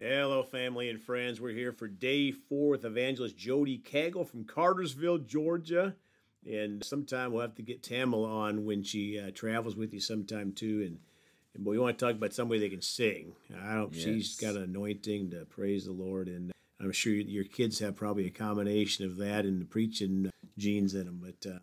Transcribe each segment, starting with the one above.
Hello, family and friends. We're here for day four with evangelist Jody Cagle from Cartersville, Georgia. And sometime we'll have to get Tamala on when she uh, travels with you sometime too. And, and boy, you want to talk about somebody that can sing. I don't. Yes. She's got an anointing to praise the Lord, and I'm sure your kids have probably a combination of that and the preaching genes in them. But uh,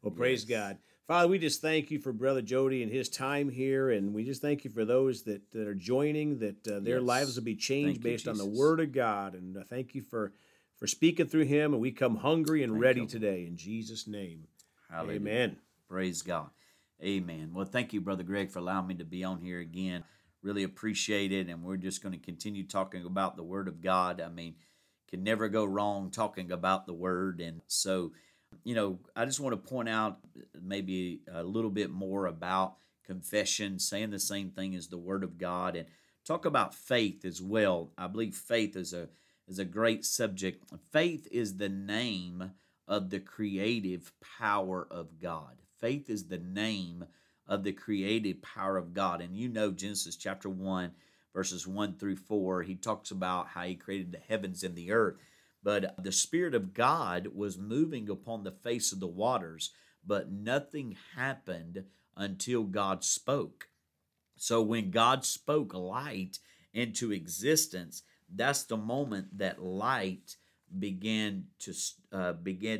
well, praise Yes. God. Father, we just thank you for Brother Jody and his time here, and we just thank you for those that, that are joining, that uh, their Yes. lives will be changed Thank you, based on the Word of God. And uh, thank you for, for speaking through him, and we come hungry and Thank ready you, today. In Jesus' name, Hallelujah. amen. Praise God. Amen. Well, thank you, Brother Greg, for allowing me to be on here again. Really appreciate it. And we're just going to continue talking about the Word of God. I mean, can never go wrong talking about the Word. And so, you know, I just want to point out maybe a little bit more about confession, saying the same thing as the Word of God, and talk about faith as well. I believe faith is a is a great subject. Faith is the name of the creative power of God. Faith is the name of the creative power of God. And you know Genesis chapter 1 verses 1 through 4, he talks about how he created the heavens and the earth. But the Spirit of God was moving upon the face of the waters, but nothing happened until God spoke. So when God spoke light into existence, that's the moment that light began to uh,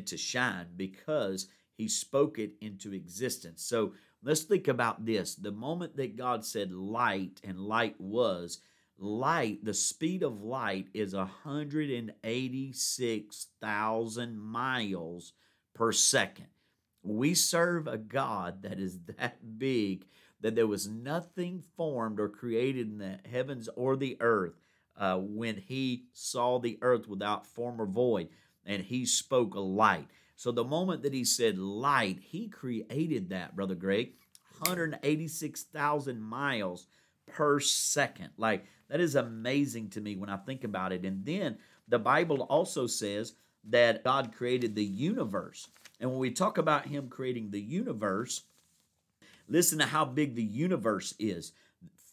to shine because He spoke it into existence. So let's think about this: the moment that God said light, and light was light. The speed of light is hundred and eighty-six thousand miles per second. We serve a God that is that big that there was nothing formed or created in the heavens or the earth uh, when he saw the earth without form or void and he spoke a light. So the moment that he said light, he created that, Brother Greg, 186,000 miles per second. Like that is amazing to me when I think about it. And then the Bible also says that God created the universe. And when we talk about him creating the universe, listen to how big the universe is.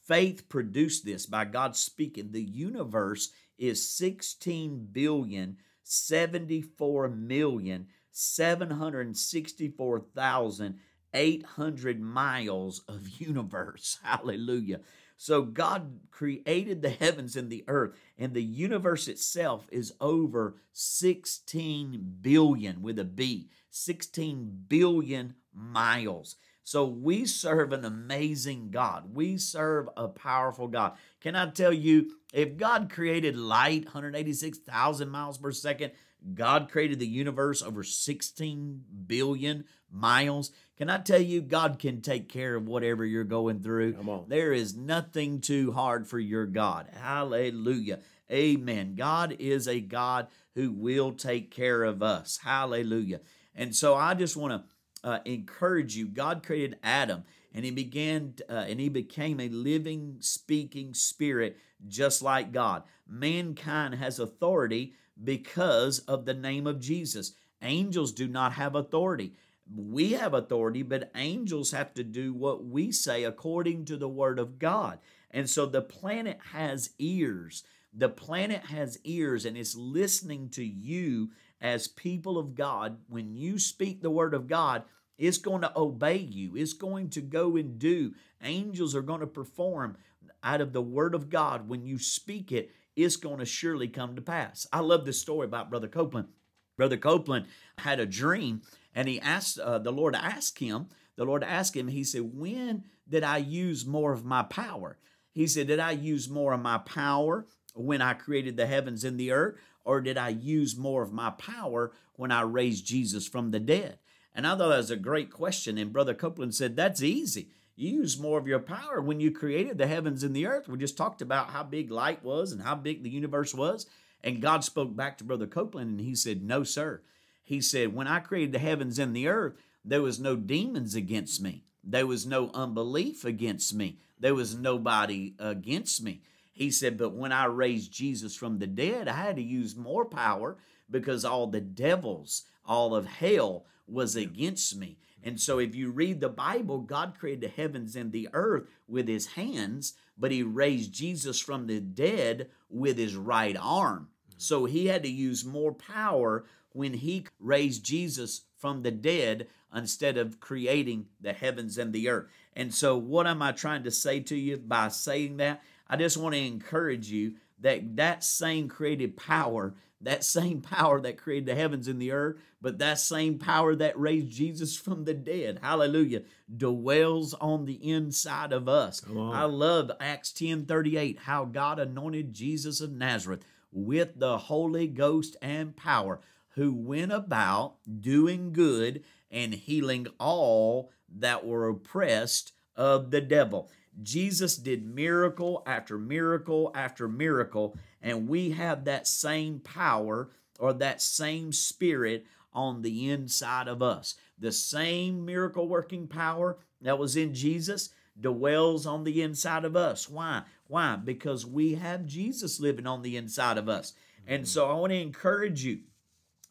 Faith produced this by God speaking. The universe is 16 billion 74 million 764,800 miles of universe. Hallelujah. So God created the heavens and the earth, and the universe itself is over 16 billion with a B, 16 billion miles. So we serve an amazing God. We serve a powerful God. Can I tell you, if God created light 186,000 miles per second, God created the universe over 16 billion miles. Can I tell you, God can take care of whatever you're going through? Come on. There is nothing too hard for your God. Hallelujah. Amen. God is a God who will take care of us. Hallelujah. And so I just want to uh, encourage you. God created Adam, and he began, uh, and he became a living, speaking spirit, just like God. Mankind has authority because of the name of Jesus. Angels do not have authority. We have authority, but angels have to do what we say according to the word of God. And so the planet has ears. The planet has ears and it's listening to you as people of God. When you speak the word of God, it's going to obey you. It's going to go and do. Angels are going to perform out of the word of God. When you speak it, it's going to surely come to pass. I love this story about Brother Copeland. Brother Copeland had a dream and he asked, uh, the Lord asked him, the Lord asked him, he said, When did I use more of my power? He said, Did I use more of my power when I created the heavens and the earth? Or did I use more of my power when I raised Jesus from the dead? And I thought that was a great question. And Brother Copeland said, That's easy. You use more of your power when you created the heavens and the earth. We just talked about how big light was and how big the universe was. And God spoke back to Brother Copeland and he said, No, sir. He said, When I created the heavens and the earth, there was no demons against me. There was no unbelief against me. There was nobody against me. He said, But when I raised Jesus from the dead, I had to use more power because all the devils, all of hell was against me. Mm-hmm. And so, if you read the Bible, God created the heavens and the earth with his hands, but he raised Jesus from the dead with his right arm. Mm-hmm. So he had to use more power when he raised Jesus from the dead instead of creating the heavens and the earth. And so, what am I trying to say to you by saying that? I just want to encourage you that that same creative power, that same power that created the heavens and the earth, but that same power that raised Jesus from the dead, hallelujah, dwells on the inside of us. I love Acts 10 38, how God anointed Jesus of Nazareth with the Holy Ghost and power, who went about doing good and healing all that were oppressed of the devil. Jesus did miracle after miracle after miracle, and we have that same power or that same spirit on the inside of us. The same miracle working power that was in Jesus dwells on the inside of us. Why? Why? Because we have Jesus living on the inside of us. And mm-hmm. so I want to encourage you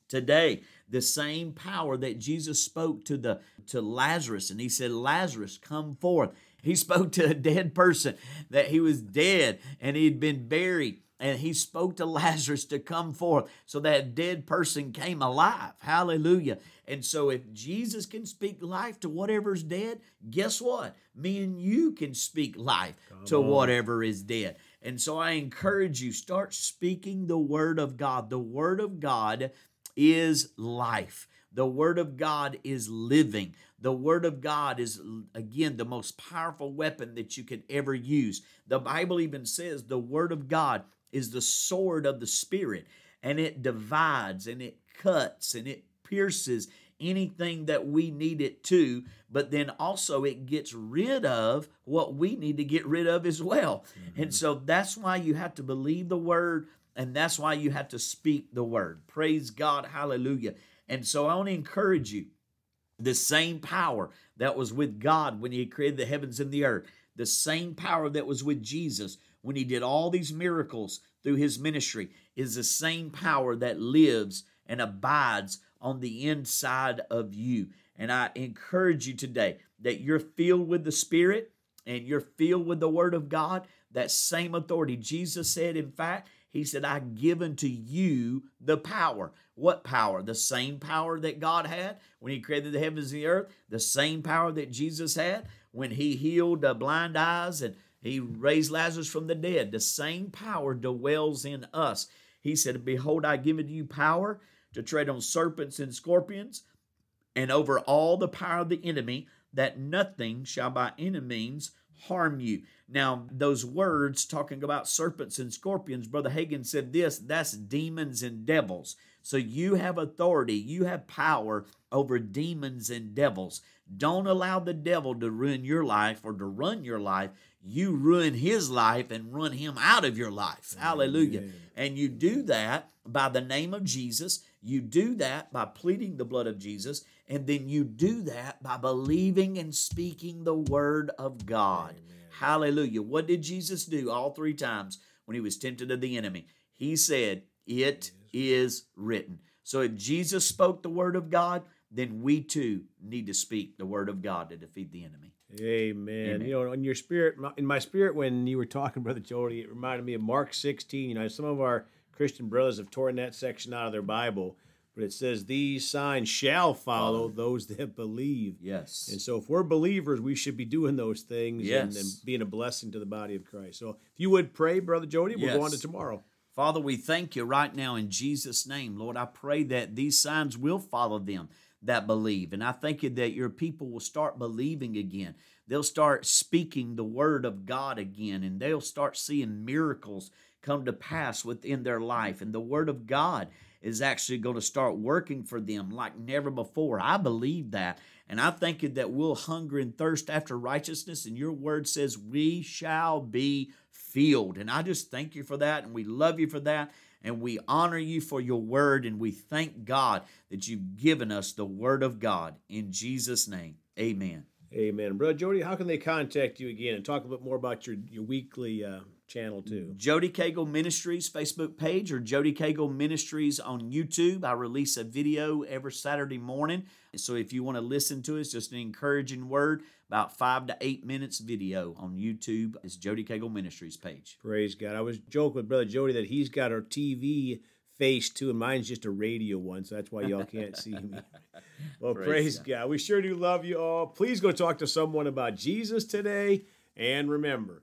today the same power that Jesus spoke to the to Lazarus and he said Lazarus come forth he spoke to a dead person that he was dead and he'd been buried and he spoke to Lazarus to come forth so that dead person came alive. Hallelujah. And so if Jesus can speak life to whatever's dead guess what? Me and you can speak life come to on. whatever is dead. And so I encourage you start speaking the word of God. The word of God is life. The Word of God is living. The Word of God is, again, the most powerful weapon that you could ever use. The Bible even says the Word of God is the sword of the Spirit, and it divides and it cuts and it pierces anything that we need it to, but then also it gets rid of what we need to get rid of as well. Mm-hmm. And so that's why you have to believe the Word and that's why you have to speak the word. Praise God. Hallelujah. And so I want to encourage you the same power that was with God when He created the heavens and the earth, the same power that was with Jesus when He did all these miracles through His ministry, is the same power that lives and abides on the inside of you. And I encourage you today that you're filled with the Spirit and you're filled with the Word of God. That same authority. Jesus said, in fact, he said, I've given to you the power. What power? The same power that God had when He created the heavens and the earth, the same power that Jesus had when He healed the blind eyes and He raised Lazarus from the dead. The same power dwells in us. He said, Behold, I give to you power to tread on serpents and scorpions and over all the power of the enemy, that nothing shall by any means harm you. Now, those words talking about serpents and scorpions, Brother Hagin said this that's demons and devils. So you have authority, you have power over demons and devils. Don't allow the devil to ruin your life or to run your life. You ruin his life and run him out of your life. Hallelujah. And you do that by the name of Jesus. You do that by pleading the blood of Jesus. And then you do that by believing and speaking the word of God. Amen. Hallelujah. What did Jesus do all three times when he was tempted of the enemy? He said, It is written. So if Jesus spoke the word of God, then we too need to speak the word of God to defeat the enemy. Amen. Amen. You know, in your spirit, in my spirit, when you were talking, Brother Jody, it reminded me of Mark 16. You know, some of our Christian brothers have torn that section out of their Bible but it says these signs shall follow those that believe. Yes. And so if we're believers, we should be doing those things yes. and, and, being a blessing to the body of Christ. So if you would pray, Brother Jody, we'll yes. go on to tomorrow. Father, we thank you right now in Jesus' name. Lord, I pray that these signs will follow them that believe. And I thank you that your people will start believing again. They'll start speaking the word of God again, and they'll start seeing miracles come to pass within their life. And the word of God is actually going to start working for them like never before. I believe that. And I think that we'll hunger and thirst after righteousness. And your word says we shall be filled. And I just thank you for that. And we love you for that. And we honor you for your word. And we thank God that you've given us the word of God. In Jesus' name, amen. Amen. Brother Jody, how can they contact you again and talk a bit more about your, your weekly uh, channel too. Jody Cagle Ministries Facebook page or Jody Cagle Ministries on YouTube. I release a video every Saturday morning. So if you want to listen to it, it's just an encouraging word. About five to eight minutes video on YouTube. It's Jody Cagle Ministries page. Praise God. I was joking with Brother Jody that he's got a TV face too, and mine's just a radio one, so that's why y'all can't see me. Well, praise, praise God. God. We sure do love you all. Please go talk to someone about Jesus today. And remember,